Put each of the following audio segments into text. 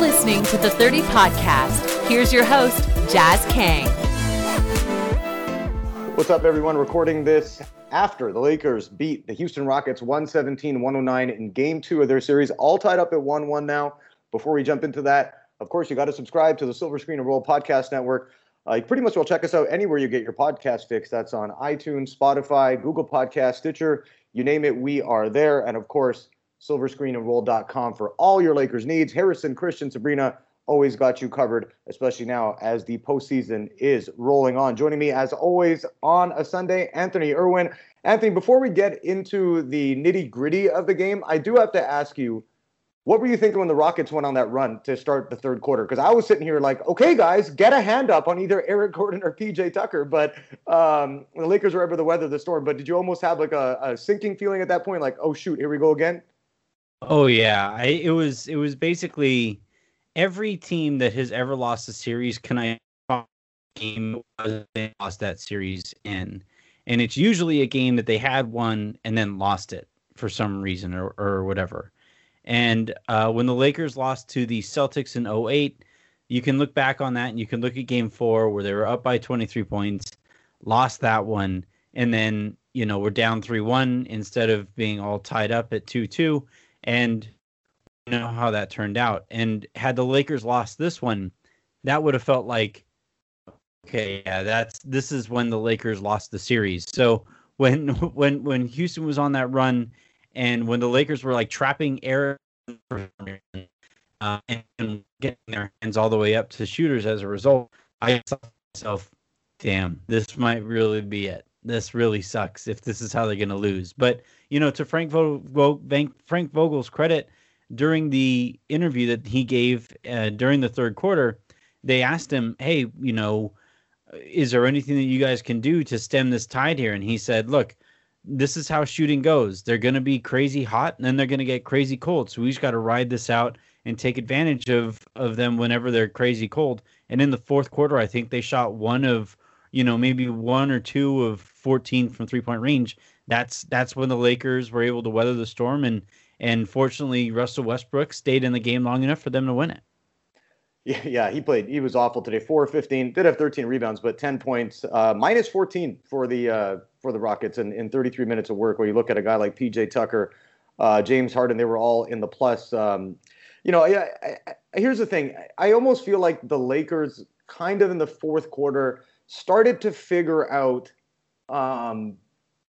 listening to the 30 Podcast. Here's your host, Jas Kang. What's up, everyone? Recording this after the Lakers beat the Houston Rockets 117 109 in game two of their series, all tied up at 1 1 now. Before we jump into that, of course, you got to subscribe to the Silver Screen and Roll Podcast Network. Uh, you pretty much will check us out anywhere you get your podcast fix. That's on iTunes, Spotify, Google Podcast, Stitcher, you name it, we are there. And of course, silverscreenandroll.com for all your Lakers needs. Harrison, Christian, Sabrina, always got you covered, especially now as the postseason is rolling on. Joining me, as always, on a Sunday, Anthony Irwin. Anthony, before we get into the nitty gritty of the game, I do have to ask you what were you thinking when the Rockets went on that run to start the third quarter? Because I was sitting here like, okay, guys, get a hand up on either Eric Gordon or PJ Tucker. But um, the Lakers were able to weather the storm. But did you almost have like a, a sinking feeling at that point, like, oh shoot, here we go again? Oh yeah, I, it was it was basically every team that has ever lost a series can I game they lost that series in, and it's usually a game that they had won and then lost it for some reason or or whatever. And uh, when the Lakers lost to the Celtics in 08, you can look back on that and you can look at game four where they were up by 23 points, lost that one, and then, you know, we're down 3 1 instead of being all tied up at 2 2. And you know how that turned out. And had the Lakers lost this one, that would have felt like, okay, yeah, that's this is when the Lakers lost the series. So when when when Houston was on that run and when the Lakers were like trapping air uh, and getting their hands all the way up to shooters as a result, I myself, damn, this might really be it. This really sucks if this is how they're going to lose. But you know, to Frank Frank Vogel's credit, during the interview that he gave uh, during the third quarter, they asked him, "Hey, you know, is there anything that you guys can do to stem this tide here?" And he said, "Look, this is how shooting goes. They're going to be crazy hot and then they're going to get crazy cold. So we just got to ride this out and take advantage of of them whenever they're crazy cold. And in the fourth quarter, I think they shot one of, you know, maybe one or two of 14 from three-point range. That's that's when the Lakers were able to weather the storm and and fortunately Russell Westbrook stayed in the game long enough for them to win it. Yeah, yeah, he played. He was awful today. Four fifteen. Did have thirteen rebounds, but ten points. Uh, minus fourteen for the uh, for the Rockets in, in 33 minutes of work. Where you look at a guy like PJ Tucker, uh, James Harden, they were all in the plus. Um, you know, I, I, here's the thing. I almost feel like the Lakers, kind of in the fourth quarter, started to figure out um,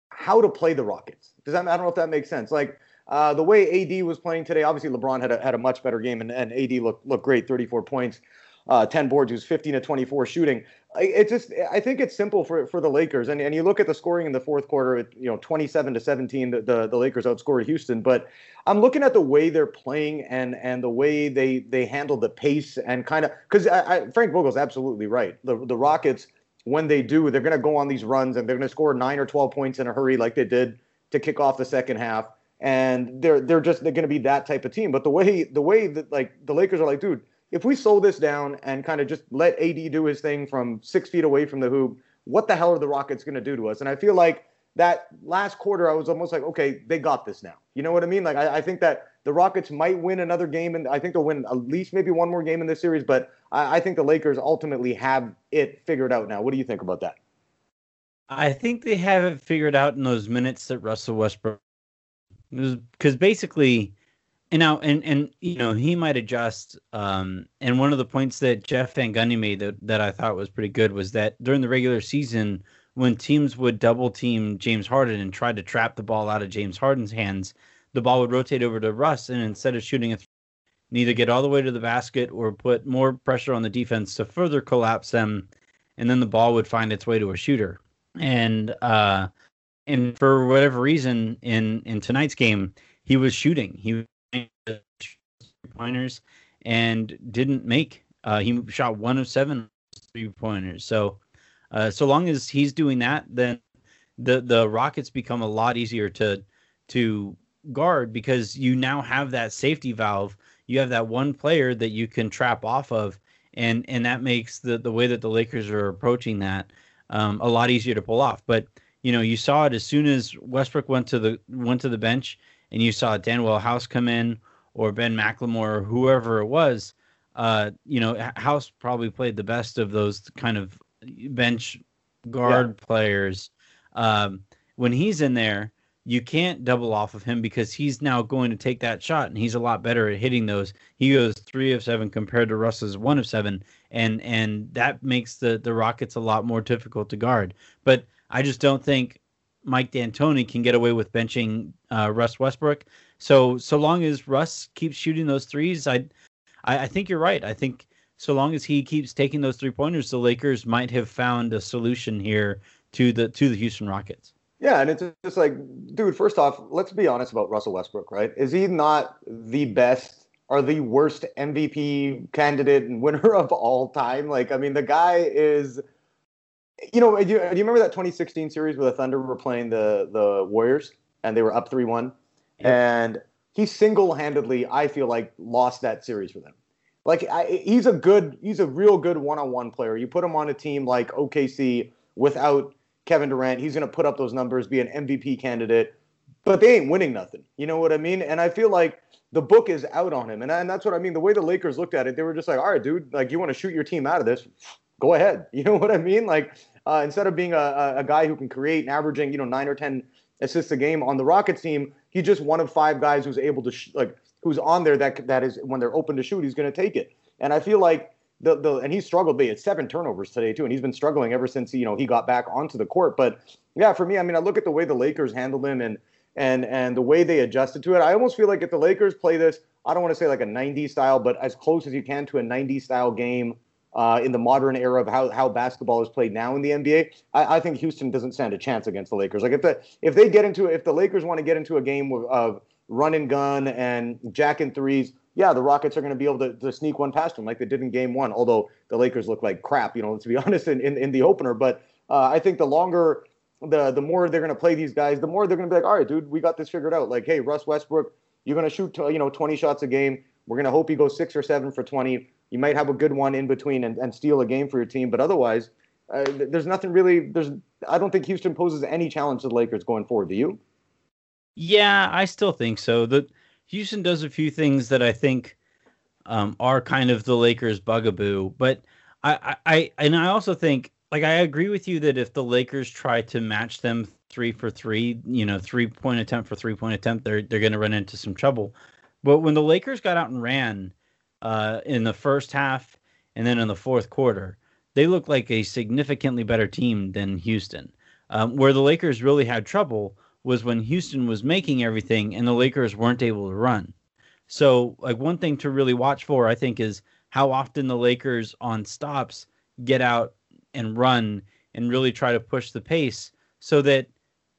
how to play the Rockets. Does that? I don't know if that makes sense. Like uh, the way AD was playing today, obviously LeBron had a, had a much better game, and, and AD looked looked great, 34 points, uh, 10 boards. He was 15 to 24 shooting. It just, I think it's simple for for the Lakers, and and you look at the scoring in the fourth quarter, you know, 27 to 17, the, the the Lakers outscored Houston. But I'm looking at the way they're playing and and the way they they handle the pace and kind of because Frank Vogel's absolutely right. The the Rockets when they do, they're going to go on these runs and they're going to score nine or 12 points in a hurry like they did to kick off the second half and they're they're just they're going to be that type of team. But the way the way that like the Lakers are like, dude, if we slow this down and kind of just let AD do his thing from six feet away from the hoop, what the hell are the Rockets going to do to us? And I feel like that last quarter, I was almost like, okay, they got this now. You know what I mean? Like I, I think that the Rockets might win another game, and I think they'll win at least maybe one more game in this series. But I, I think the Lakers ultimately have it figured out now. What do you think about that? I think they have it figured out in those minutes that Russell Westbrook because basically, and now and and you know he might adjust. Um, and one of the points that Jeff Van Gundy made that that I thought was pretty good was that during the regular season, when teams would double team James Harden and try to trap the ball out of James Harden's hands, the ball would rotate over to Russ, and instead of shooting a th- neither get all the way to the basket or put more pressure on the defense to further collapse them, and then the ball would find its way to a shooter. And uh, and for whatever reason in in tonight's game he was shooting he was pointers and didn't make uh, he shot one of seven three pointers so uh, so long as he's doing that then the the rockets become a lot easier to to guard because you now have that safety valve you have that one player that you can trap off of and and that makes the the way that the lakers are approaching that um, a lot easier to pull off but you know, you saw it as soon as Westbrook went to the went to the bench, and you saw Danuel House come in or Ben McLemore or whoever it was. uh, you know, House probably played the best of those kind of bench guard yeah. players. Um, when he's in there, you can't double off of him because he's now going to take that shot and he's a lot better at hitting those. He goes three of seven compared to Russ's one of seven, and and that makes the the Rockets a lot more difficult to guard. But I just don't think Mike D'Antoni can get away with benching uh, Russ Westbrook. So so long as Russ keeps shooting those threes, I, I I think you're right. I think so long as he keeps taking those three pointers, the Lakers might have found a solution here to the to the Houston Rockets. Yeah, and it's just like, dude, first off, let's be honest about Russell Westbrook, right? Is he not the best or the worst MVP candidate and winner of all time? Like, I mean, the guy is, you know, do you, do you remember that 2016 series where the Thunder were playing the the Warriors and they were up 3 1? And he single handedly, I feel like, lost that series for them. Like, I, he's a good, he's a real good one on one player. You put him on a team like OKC without Kevin Durant. He's going to put up those numbers, be an MVP candidate, but they ain't winning nothing. You know what I mean? And I feel like the book is out on him. And, and that's what I mean. The way the Lakers looked at it, they were just like, all right, dude, like, you want to shoot your team out of this? Go ahead. You know what I mean? Like, uh, instead of being a, a guy who can create and averaging, you know, nine or 10 assists a game on the Rockets team, he's just one of five guys who's able to, sh- like, who's on there that that is when they're open to shoot, he's going to take it. And I feel like the, the and he struggled. But had seven turnovers today too, and he's been struggling ever since you know he got back onto the court. But yeah, for me, I mean, I look at the way the Lakers handled him and and and the way they adjusted to it. I almost feel like if the Lakers play this, I don't want to say like a 90s style, but as close as you can to a 90s style game uh, in the modern era of how, how basketball is played now in the NBA, I, I, think Houston doesn't stand a chance against the Lakers. Like if the if they get into if the Lakers want to get into a game of, of run and gun and jack and threes, yeah, the Rockets are going to be able to, to, sneak one past them like they did in game one, although the Lakers look like crap, you know, to be honest, in, in, in the opener. But uh, I think the longer, the the more they're going to play these guys, the more they're going to be like, all right, dude, we got this figured out. Like, hey, Russ Westbrook, you're going to shoot, you know, 20 shots a game. We're going to hope you go six or seven for 20. You might have a good one in between and, and steal a game for your team. But otherwise, uh, there's nothing really, there's, I don't think Houston poses any challenge to the Lakers going forward. Do you? Yeah, I still think so. The Houston does a few things that I think um, are kind of the Lakers' bugaboo. But I, I, and I also think, like, I agree with you that if the Lakers try to match them three for three, you know, three point attempt for three point attempt, they're they're going to run into some trouble. But when the Lakers got out and ran uh, in the first half and then in the fourth quarter, they looked like a significantly better team than Houston. Um, where the Lakers really had trouble was when Houston was making everything and the Lakers weren't able to run. So, like one thing to really watch for, I think, is how often the Lakers on stops get out and run and really try to push the pace so that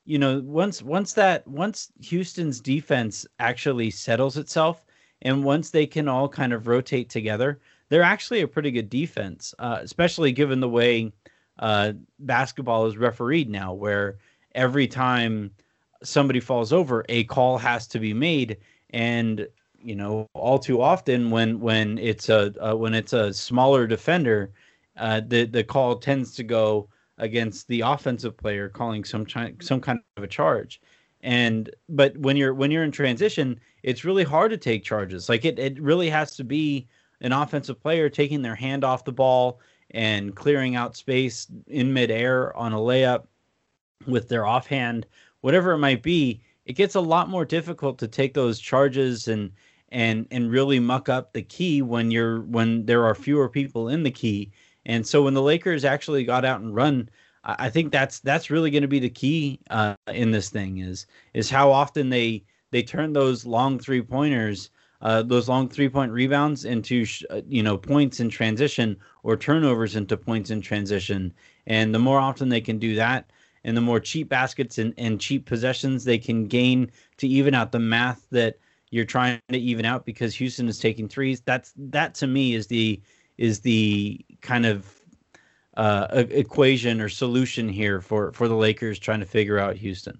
you know once once that once Houston's defense actually settles itself and once they can all kind of rotate together, they're actually a pretty good defense, uh, especially given the way uh, basketball is refereed now, where every time somebody falls over, a call has to be made, and you know, all too often when when it's a uh, when it's a smaller defender, uh, the the call tends to go against the offensive player calling some chi- some kind of a charge. And but when you're when you're in transition, it's really hard to take charges. Like it it really has to be an offensive player taking their hand off the ball and clearing out space in midair on a layup with their offhand whatever it might be, it gets a lot more difficult to take those charges and and and really muck up the key when you're when there are fewer people in the key. And so when the Lakers actually got out and run, I think that's that's really going to be the key uh, in this thing is is how often they they turn those long three pointers, uh, those long three point rebounds into uh, you know points in transition or turnovers into points in transition. And the more often they can do that, and the more cheap baskets and, and cheap possessions they can gain to even out the math that you're trying to even out because Houston is taking threes. That's that to me is the is the kind of uh, equation or solution here for for the Lakers trying to figure out Houston.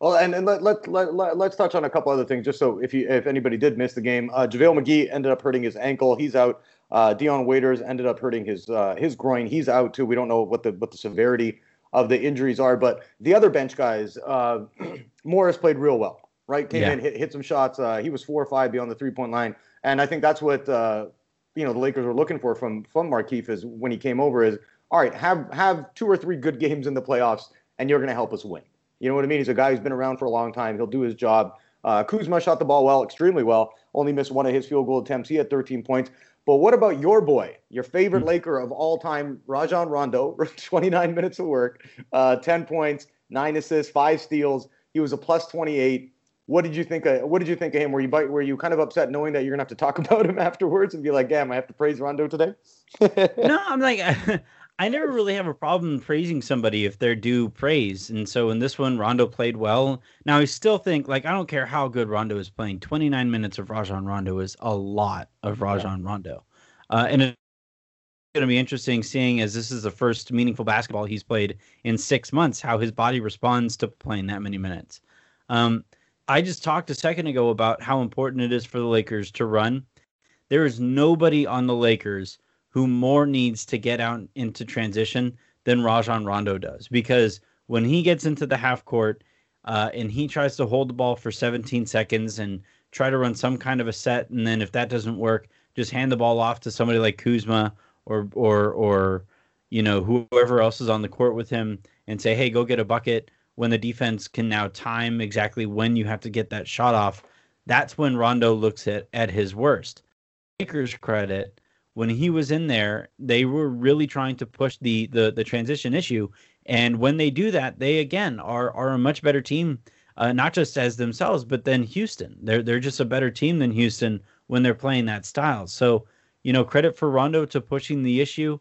Well, and, and let, let, let, let, us touch on a couple other things, just so if you if anybody did miss the game, uh, JaVale McGee ended up hurting his ankle. He's out. Uh, Dion Waiters ended up hurting his uh, his groin. He's out too. We don't know what the what the severity of the injuries are. But the other bench guys, uh, Morris played real well, right? Came yeah. in, hit, hit some shots. Uh, he was four or five beyond the three point line, and I think that's what uh, you know the Lakers were looking for from from Markieff is when he came over is all right, have have two or three good games in the playoffs, and you're going to help us win. You know what I mean? He's a guy who's been around for a long time. He'll do his job. Uh, Kuzma shot the ball well, extremely well. Only missed one of his field goal attempts. He had 13 points. But what about your boy, your favorite mm-hmm. Laker of all time, Rajon Rondo? 29 minutes of work, uh, 10 points, nine assists, five steals. He was a plus 28. What did you think? Of, what did you think of him? Were you were you kind of upset knowing that you're gonna have to talk about him afterwards and be like, "Damn, I have to praise Rondo today"? no, I'm like, I never really have a problem praising somebody if they're due praise. And so in this one, Rondo played well. Now I still think, like, I don't care how good Rondo is playing. 29 minutes of Rajon Rondo is a lot of Rajon yeah. Rondo, uh, and it's going to be interesting seeing as this is the first meaningful basketball he's played in six months, how his body responds to playing that many minutes. Um, I just talked a second ago about how important it is for the Lakers to run. There is nobody on the Lakers who more needs to get out into transition than Rajon Rondo does because when he gets into the half court uh, and he tries to hold the ball for 17 seconds and try to run some kind of a set, and then if that doesn't work, just hand the ball off to somebody like Kuzma or or or you know whoever else is on the court with him and say, hey, go get a bucket when the defense can now time exactly when you have to get that shot off, that's when Rondo looks at, at his worst. Lakers credit, when he was in there, they were really trying to push the the, the transition issue. And when they do that, they again are are a much better team, uh, not just as themselves, but then Houston. They're they're just a better team than Houston when they're playing that style. So, you know, credit for Rondo to pushing the issue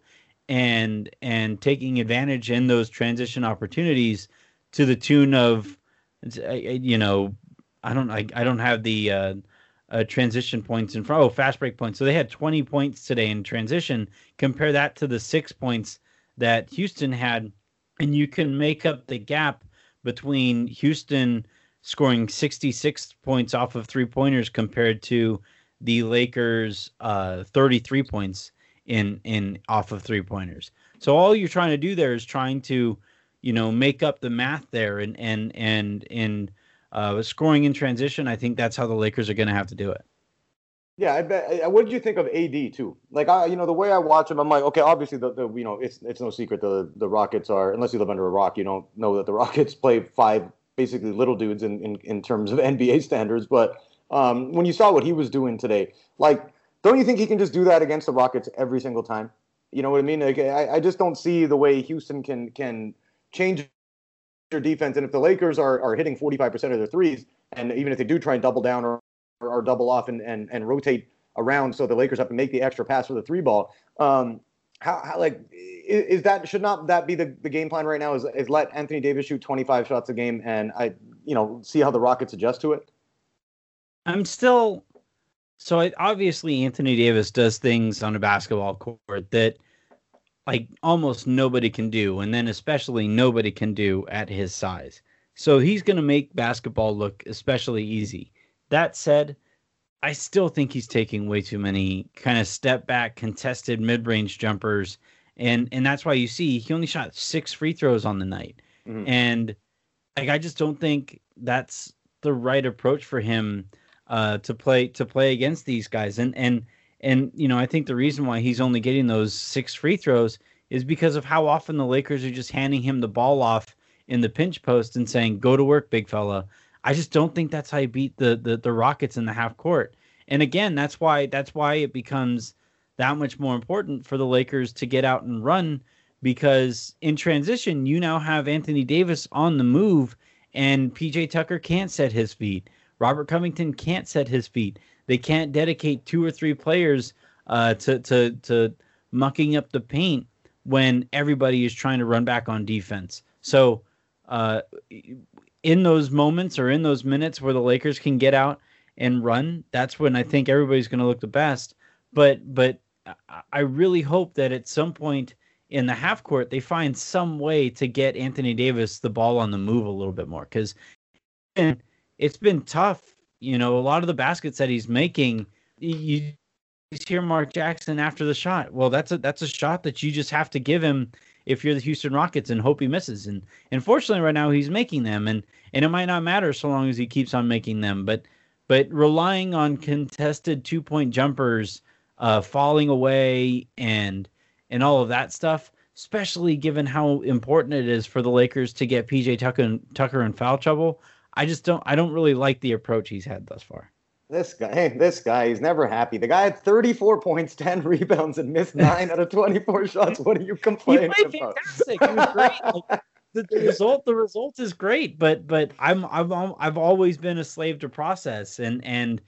and and taking advantage in those transition opportunities to the tune of, you know, I don't I, I don't have the uh, uh, transition points in front. Oh, fast break points. So they had 20 points today in transition. Compare that to the six points that Houston had, and you can make up the gap between Houston scoring 66 points off of three pointers compared to the Lakers' uh, 33 points in in off of three pointers. So all you're trying to do there is trying to you know make up the math there and and and in uh, scoring in transition. I think that's how the Lakers are going to have to do it. Yeah, I bet. What did you think of AD too? Like, I, you know, the way I watch him, I'm like, okay, obviously, the, the you know, it's it's no secret the the Rockets are, unless you live under a rock, you don't know that the Rockets play five basically little dudes in in, in terms of NBA standards. But um, when you saw what he was doing today, like, don't you think he can just do that against the Rockets every single time? You know what I mean? Like, I, I just don't see the way Houston can can change defense. And if the Lakers are, are hitting 45% of their threes, and even if they do try and double down or, or, or double off and, and, and rotate around so the Lakers have to make the extra pass for the three ball, um, how, how, like is, that should not that be the, the game plan right now is, is let Anthony Davis shoot 25 shots a game and I you know see how the Rockets adjust to it? I'm still so obviously Anthony Davis does things on a basketball court that like almost nobody can do, and then especially nobody can do at his size. So he's going to make basketball look especially easy. That said, I still think he's taking way too many kind of step back contested mid-range jumpers and and that's why you see he only shot 6 free throws on the night. Mm-hmm. And like I just don't think that's the right approach for him uh, to play to play against these guys. And and and you know, I think the reason why he's only getting those six free throws is because of how often the Lakers are just handing him the ball off in the pinch post and saying, "Go to work, big fella." I just don't think that's how you beat the the, the Rockets in the half court. And again, that's why that's why it becomes that much more important for the Lakers to get out and run because in transition, you now have Anthony Davis on the move and PJ Tucker can't set his feet. Robert Covington can't set his feet. They can't dedicate two or three players uh, to to to mucking up the paint when everybody is trying to run back on defense. So, uh, in those moments or in those minutes where the Lakers can get out and run, that's when I think everybody's going to look the best. But but I really hope that at some point in the half court they find some way to get Anthony Davis the ball on the move a little bit more because it's been tough you know, a lot of the baskets that he's making, you hear Mark Jackson after the shot. Well, that's a that's a shot that you just have to give him if you're the Houston Rockets and hope he misses. And unfortunately, right now he's making them, and and it might not matter so long as he keeps on making them. But but relying on contested two point jumpers uh, falling away and and all of that stuff. Especially given how important it is for the Lakers to get PJ Tucker Tucker in foul trouble. I just don't. I don't really like the approach he's had thus far. This guy, this guy, he's never happy. The guy had 34 points, 10 rebounds, and missed nine out of 24 shots. What are you complaining he played about? fantastic. He was great. Like, the, the result, the result is great, but but I'm I've I've always been a slave to process, and and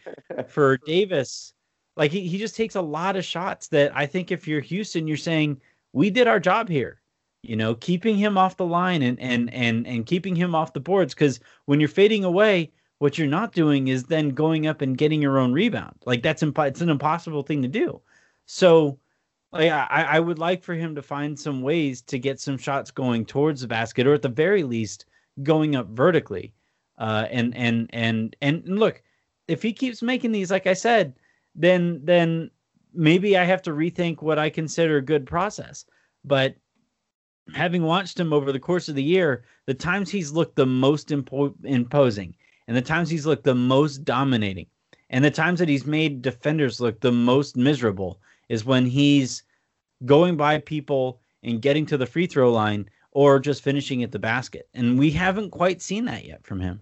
for Davis, like he, he just takes a lot of shots that I think if you're Houston, you're saying we did our job here you know, keeping him off the line and and and and keeping him off the boards because when you're fading away, what you're not doing is then going up and getting your own rebound. Like that's imp- it's an impossible thing to do. So, like I, I would like for him to find some ways to get some shots going towards the basket, or at the very least, going up vertically. Uh, and and and and look, if he keeps making these, like I said, then then maybe I have to rethink what I consider a good process. But having watched him over the course of the year, the times he's looked the most impo- imposing and the times he's looked the most dominating and the times that he's made defenders look the most miserable is when he's going by people and getting to the free throw line or just finishing at the basket. And we haven't quite seen that yet from him.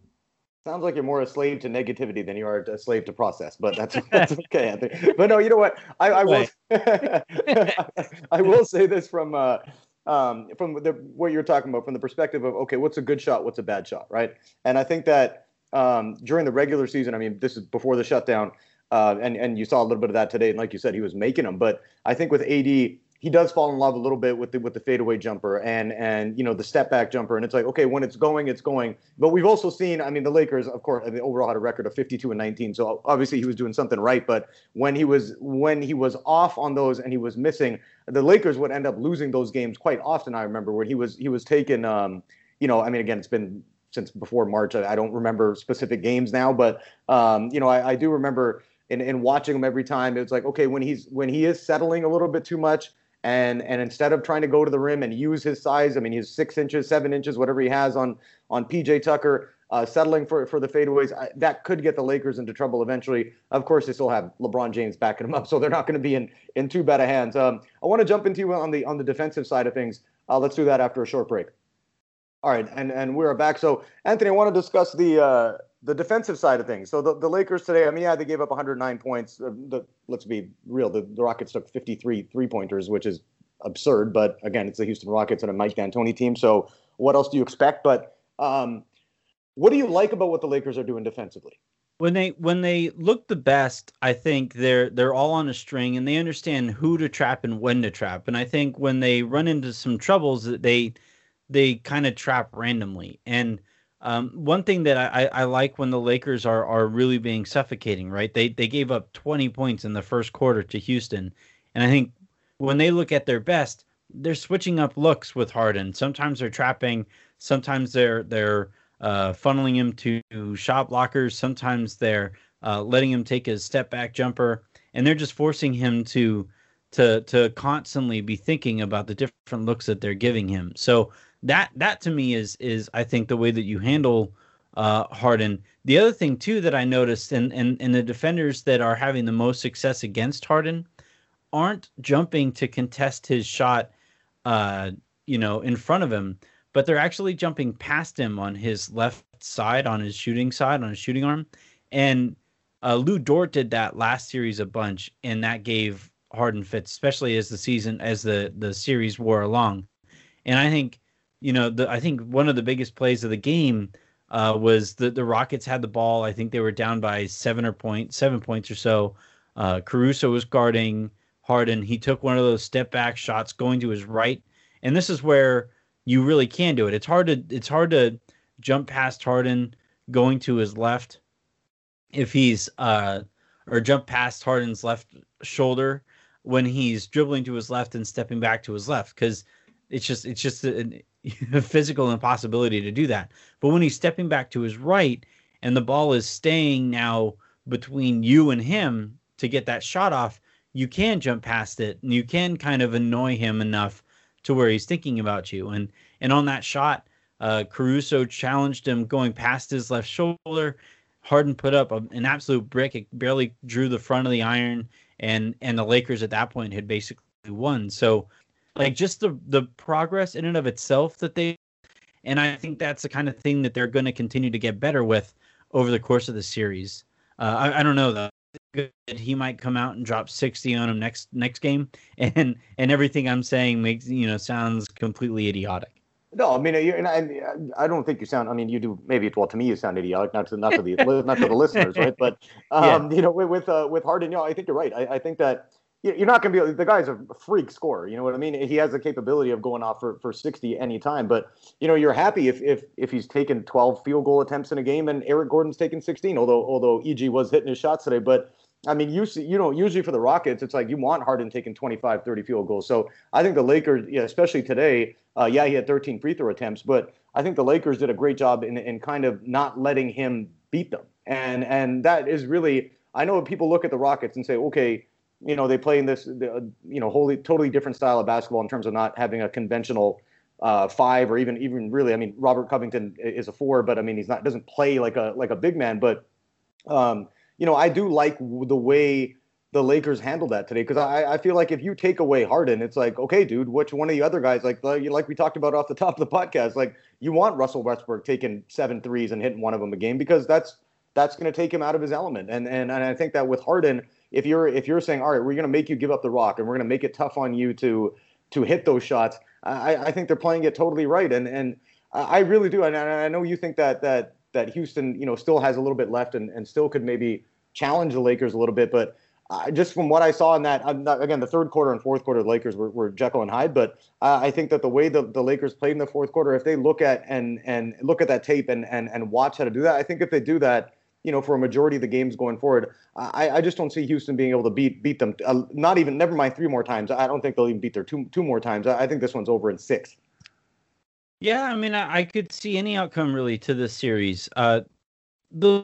Sounds like you're more a slave to negativity than you are a slave to process, but that's that's okay, Anthony. But no, you know what? I, I will I will say this from uh, um, from the, what you're talking about, from the perspective of okay, what's a good shot, what's a bad shot, right? And I think that um, during the regular season, I mean, this is before the shutdown, uh, and and you saw a little bit of that today. And like you said, he was making them, but I think with AD, he does fall in love a little bit with the with the fadeaway jumper and and you know the step back jumper. And it's like okay when it's going it's going. But we've also seen I mean the Lakers of course the overall had a record of 52 and 19 so obviously he was doing something right. But when he was when he was off on those and he was missing the Lakers would end up losing those games quite often I remember when he was he was taking um you know I mean again it's been since before March. I, I don't remember specific games now. But um you know I, I do remember in, in watching him every time it's like okay when he's when he is settling a little bit too much and and instead of trying to go to the rim and use his size, I mean, he's six inches, seven inches, whatever he has on on PJ Tucker, uh, settling for for the fadeaways, I, that could get the Lakers into trouble eventually. Of course, they still have LeBron James backing them up, so they're not going to be in in too bad of hands. Um, I want to jump into on the on the defensive side of things. Uh, let's do that after a short break. All right, and and we're back. So, Anthony, I want to discuss the uh, the defensive side of things. So the, the Lakers today, I mean, yeah, they gave up 109 points. Uh, the, let's be real. The, the Rockets took 53 three pointers, which is absurd. But again, it's the Houston Rockets and a Mike D'Antoni team. So what else do you expect? But um, what do you like about what the Lakers are doing defensively? When they when they look the best, I think they're they're all on a string and they understand who to trap and when to trap. And I think when they run into some troubles, that they they kind of trap randomly. And um, one thing that I, I like when the Lakers are are really being suffocating, right? They they gave up 20 points in the first quarter to Houston, and I think when they look at their best, they're switching up looks with Harden. Sometimes they're trapping, sometimes they're they're uh, funneling him to shot blockers, sometimes they're uh, letting him take a step back jumper, and they're just forcing him to to to constantly be thinking about the different looks that they're giving him. So that that to me is is I think the way that you handle uh, Harden. The other thing too that I noticed, and and and the defenders that are having the most success against Harden aren't jumping to contest his shot, uh, you know, in front of him, but they're actually jumping past him on his left side, on his shooting side, on his shooting arm, and uh, Lu Dort did that last series a bunch, and that gave Harden fits, especially as the season as the the series wore along. And I think you know, the, I think one of the biggest plays of the game uh, was the the Rockets had the ball. I think they were down by seven or point seven points or so. Uh, Caruso was guarding Harden. He took one of those step back shots going to his right, and this is where you really can do it. It's hard to it's hard to jump past Harden going to his left if he's uh or jump past Harden's left shoulder when he's dribbling to his left and stepping back to his left because it's just it's just a, a physical impossibility to do that. But when he's stepping back to his right and the ball is staying now between you and him to get that shot off, you can jump past it and you can kind of annoy him enough to where he's thinking about you. And and on that shot, uh, Caruso challenged him going past his left shoulder. Harden put up a, an absolute brick. It barely drew the front of the iron, and and the Lakers at that point had basically won. So like just the the progress in and of itself that they and I think that's the kind of thing that they're going to continue to get better with over the course of the series. Uh, I, I don't know though. He might come out and drop 60 on him next next game, and and everything I'm saying makes you know sounds completely idiotic. No, I mean, and I, I don't think you sound. I mean, you do. Maybe well, to me, you sound idiotic, not to not to the not to the listeners, right? But um, yeah. you know, with with, uh, with Harden, you know, I think you're right. I, I think that you're not going to be the guy's a freak scorer. You know what I mean? He has the capability of going off for, for 60 anytime. But you know, you're happy if if if he's taken 12 field goal attempts in a game and Eric Gordon's taken 16. Although although EG was hitting his shots today, but I mean, usually, you know, usually for the Rockets, it's like you want Harden taking 25, 30 field goals. So I think the Lakers, yeah, especially today, uh, yeah, he had 13 free throw attempts, but I think the Lakers did a great job in, in kind of not letting him beat them. And and that is really, I know people look at the Rockets and say, okay, you know, they play in this, you know, wholly, totally different style of basketball in terms of not having a conventional uh, five or even even really. I mean, Robert Covington is a four, but I mean, he's not doesn't play like a like a big man, but um, you know, I do like the way the Lakers handled that today because I, I feel like if you take away Harden, it's like, okay, dude, which one of the other guys, like like we talked about off the top of the podcast, like you want Russell Westbrook taking seven threes and hitting one of them a game because that's that's going to take him out of his element. And, and and I think that with Harden, if you're if you're saying, all right, we're going to make you give up the rock and we're going to make it tough on you to to hit those shots, I, I think they're playing it totally right. And and I really do. And I know you think that that that Houston, you know, still has a little bit left and, and still could maybe challenge the Lakers a little bit. But just from what I saw in that, not, again, the third quarter and fourth quarter, the Lakers were, were Jekyll and Hyde. But I think that the way the, the Lakers played in the fourth quarter, if they look at and and look at that tape and and and watch how to do that, I think if they do that, you know, for a majority of the games going forward, I, I just don't see Houston being able to beat beat them. Uh, not even, never mind three more times. I don't think they'll even beat their two two more times. I, I think this one's over in six. Yeah, I mean, I, I could see any outcome really to this series. Uh, the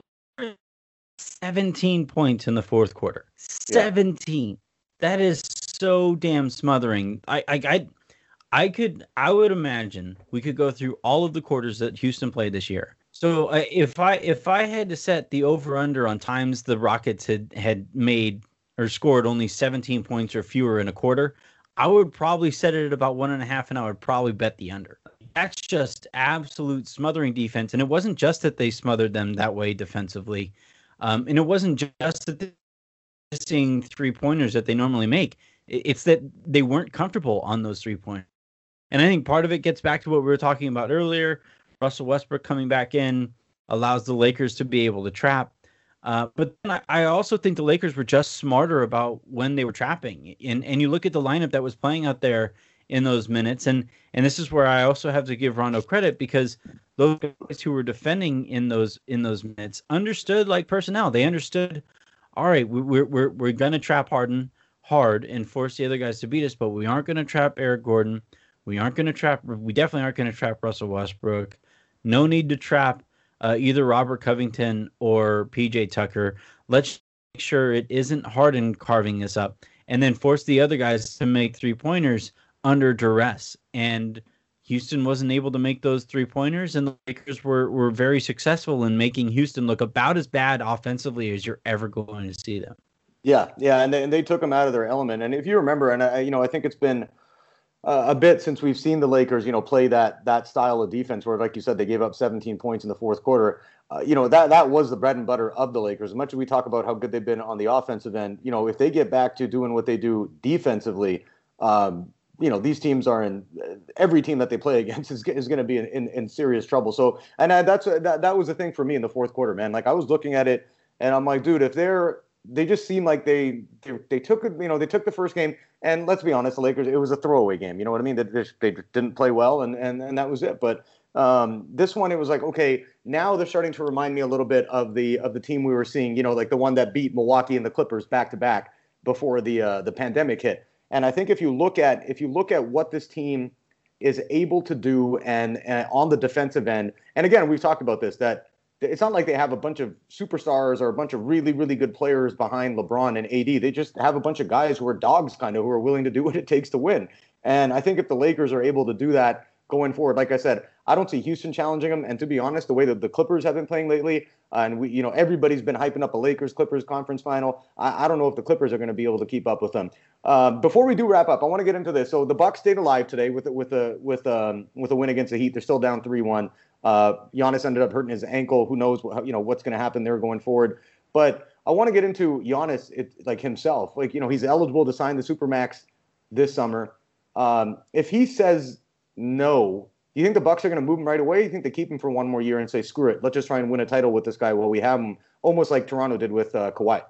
17 points in the fourth quarter. 17. Yeah. That is so damn smothering. I, I I I could I would imagine we could go through all of the quarters that Houston played this year. So uh, if I if I had to set the over under on times the Rockets had had made or scored only 17 points or fewer in a quarter, I would probably set it at about one and a half, and I would probably bet the under that's just absolute smothering defense. And it wasn't just that they smothered them that way defensively. Um, and it wasn't just that they missing three pointers that they normally make. It's that they weren't comfortable on those three pointers. And I think part of it gets back to what we were talking about earlier. Russell Westbrook coming back in allows the Lakers to be able to trap. Uh, but I, I also think the Lakers were just smarter about when they were trapping. And and you look at the lineup that was playing out there in those minutes. And and this is where I also have to give Rondo credit because those guys who were defending in those in those minutes understood like personnel. They understood, all right, we're we're we're gonna trap Harden hard and force the other guys to beat us, but we aren't gonna trap Eric Gordon. We aren't gonna trap. We definitely aren't gonna trap Russell Westbrook. No need to trap uh, either Robert Covington or PJ Tucker. Let's make sure it isn't Harden carving this up, and then force the other guys to make three pointers under duress. And Houston wasn't able to make those three pointers, and the Lakers were, were very successful in making Houston look about as bad offensively as you're ever going to see them. Yeah, yeah, and they, and they took them out of their element. And if you remember, and I, you know, I think it's been uh, a bit since we've seen the Lakers, you know, play that that style of defense where, like you said, they gave up 17 points in the fourth quarter. Uh, you know, that that was the bread and butter of the Lakers. As much as we talk about how good they've been on the offensive end, you know, if they get back to doing what they do defensively, um, you know these teams are in every team that they play against is, is going to be in, in, in, serious trouble so and I, that's that, that was the thing for me in the fourth quarter man like i was looking at it and i'm like dude if they're they just seem like they, they they took you know they took the first game and let's be honest the lakers it was a throwaway game you know what i mean? They, they didn't play well and, and and that was it. But um, this one it was like okay now they're starting to remind me a little bit of the of the team we were seeing you know like the one that beat milwaukee and the clippers back to back before the uh, the pandemic hit. And I think if you look at if you look at what this team is able to do and, and on the defensive end, and again, we've talked about this that it's not like they have a bunch of superstars or a bunch of really really good players behind LeBron and AD. They just have a bunch of guys who are dogs kind of who are willing to do what it takes to win. And I think if the Lakers are able to do that going forward. Like I said, I don't see Houston challenging them. And to be honest, the way that the Clippers have been playing lately, uh, and we, you know, everybody's been hyping up a Lakers Clippers conference final. I, I don't know if the Clippers are going to be able to keep up with them. Uh, before we do wrap up, I want to get into this. So the Bucks stayed alive today with with a with um with a win against the Heat. They're still down three one. Uh, Giannis ended up hurting his ankle. Who knows what, you know what's going to happen there going forward. But I want to get into Giannis, it, like himself. Like you know, he's eligible to sign the supermax this summer. Um, if he says no, do you think the Bucks are going to move him right away? Do you think they keep him for one more year and say, "Screw it, let's just try and win a title with this guy"? while we have him, almost like Toronto did with uh, Kawhi.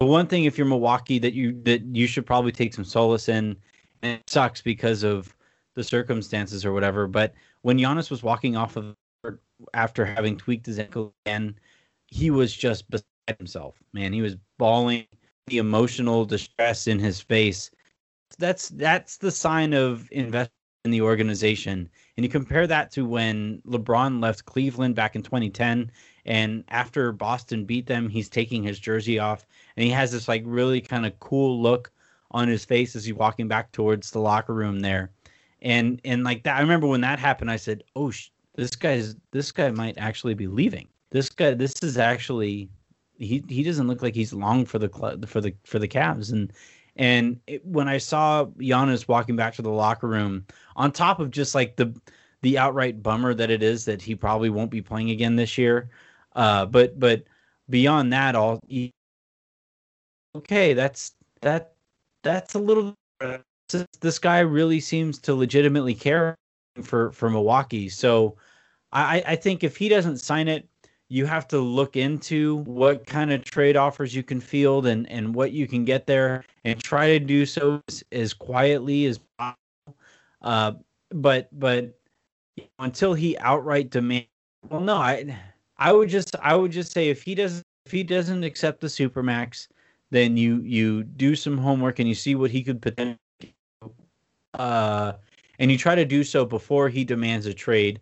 The one thing, if you're Milwaukee, that you that you should probably take some solace in, and it sucks because of the circumstances or whatever. But when Giannis was walking off of after having tweaked his ankle again, he was just beside himself. Man, he was bawling, the emotional distress in his face. That's that's the sign of investment in the organization. And you compare that to when LeBron left Cleveland back in 2010 and after Boston beat them, he's taking his jersey off and he has this like really kind of cool look on his face as he's walking back towards the locker room there. And and like that I remember when that happened I said, "Oh, sh- this guy's this guy might actually be leaving. This guy this is actually he he doesn't look like he's long for the club for the for the Cavs and and it, when I saw Giannis walking back to the locker room, on top of just like the the outright bummer that it is that he probably won't be playing again this year, uh, but but beyond that, all okay, that's that that's a little. This guy really seems to legitimately care for for Milwaukee, so I I think if he doesn't sign it, you have to look into what kind of trade offers you can field and, and what you can get there and try to do so as, as quietly as possible. Uh, but but until he outright demands, well, no, I I would just I would just say if he doesn't if he doesn't accept the supermax, then you you do some homework and you see what he could potentially, uh, and you try to do so before he demands a trade,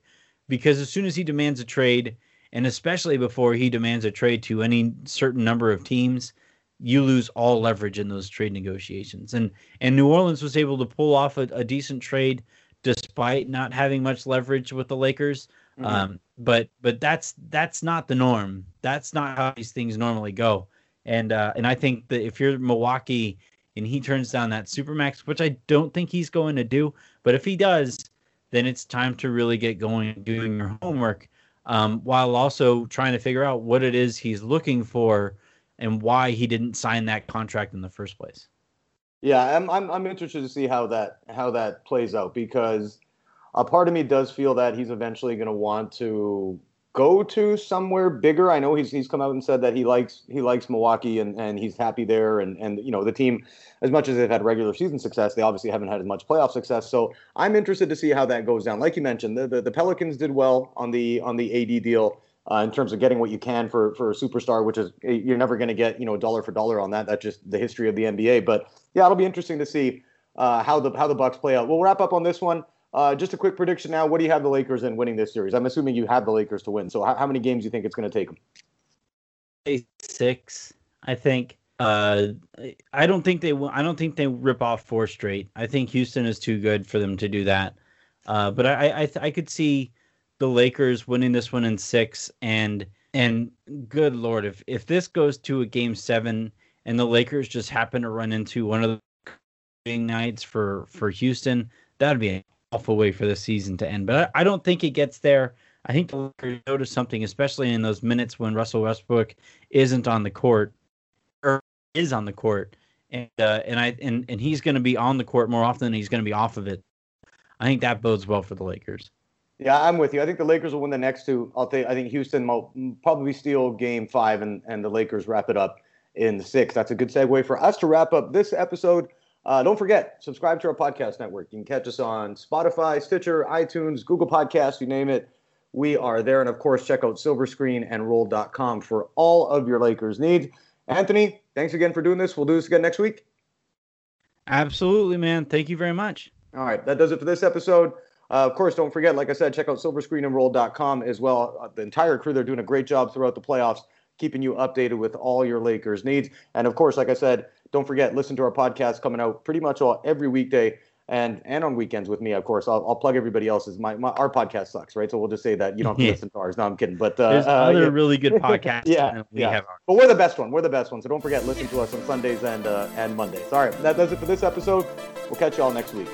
because as soon as he demands a trade and especially before he demands a trade to any certain number of teams, you lose all leverage in those trade negotiations. And and New Orleans was able to pull off a, a decent trade despite not having much leverage with the Lakers. Mm-hmm. Um, but but that's that's not the norm. That's not how these things normally go. And uh, and I think that if you're Milwaukee and he turns down that supermax, which I don't think he's going to do, but if he does, then it's time to really get going doing your homework um, while also trying to figure out what it is he's looking for and why he didn't sign that contract in the first place. Yeah, I'm I'm, I'm interested to see how that how that plays out because a part of me does feel that he's eventually going to want to go to somewhere bigger. I know he's he's come out and said that he likes he likes Milwaukee and, and he's happy there and and you know the team as much as they've had regular season success, they obviously haven't had as much playoff success. So I'm interested to see how that goes down. Like you mentioned, the the, the Pelicans did well on the on the AD deal. Uh, in terms of getting what you can for for a superstar, which is you're never going to get you know dollar for dollar on that. That's just the history of the NBA. But yeah, it'll be interesting to see uh, how the how the Bucks play out. We'll wrap up on this one. Uh, just a quick prediction now. What do you have the Lakers in winning this series? I'm assuming you have the Lakers to win. So how, how many games do you think it's going to take them? Six, I think. Uh, I don't think they. I don't think they rip off four straight. I think Houston is too good for them to do that. Uh, but I, I, I could see the Lakers winning this one in six, and and good lord, if if this goes to a game seven and the Lakers just happen to run into one of the nights for for Houston, that would be awful way for the season to end. But I, I don't think it gets there. I think the Lakers notice something, especially in those minutes when Russell Westbrook isn't on the court or is on the court, and uh, and I and and he's going to be on the court more often than he's going to be off of it. I think that bodes well for the Lakers. Yeah, I'm with you. I think the Lakers will win the next two. I'll think I think Houston will probably steal Game Five, and and the Lakers wrap it up in the six. That's a good segue for us to wrap up this episode uh, don't forget, subscribe to our podcast network. You can catch us on Spotify, Stitcher, iTunes, Google Podcasts, you name it. We are there. And of course, check out silverscreenandroll.com for all of your Lakers needs. Anthony, thanks again for doing this. We'll do this again next week. Absolutely, man. Thank you very much. All right. That does it for this episode. Uh, of course, don't forget, like I said, check out silverscreenandroll.com as well. Uh, the entire crew, they're doing a great job throughout the playoffs, keeping you updated with all your Lakers needs. And of course, like I said, don't forget, listen to our podcast coming out pretty much all every weekday and and on weekends with me, of course. I'll, I'll plug everybody else's. My, my our podcast sucks, right? So we'll just say that you don't have to listen to ours. No, I'm kidding. But uh, there's uh, other yeah. really good podcasts. yeah, we yeah. have ours. But we're the best one. We're the best one. So don't forget, listen to us on Sundays and uh, and Mondays. All right, that does it for this episode. We'll catch you all next week.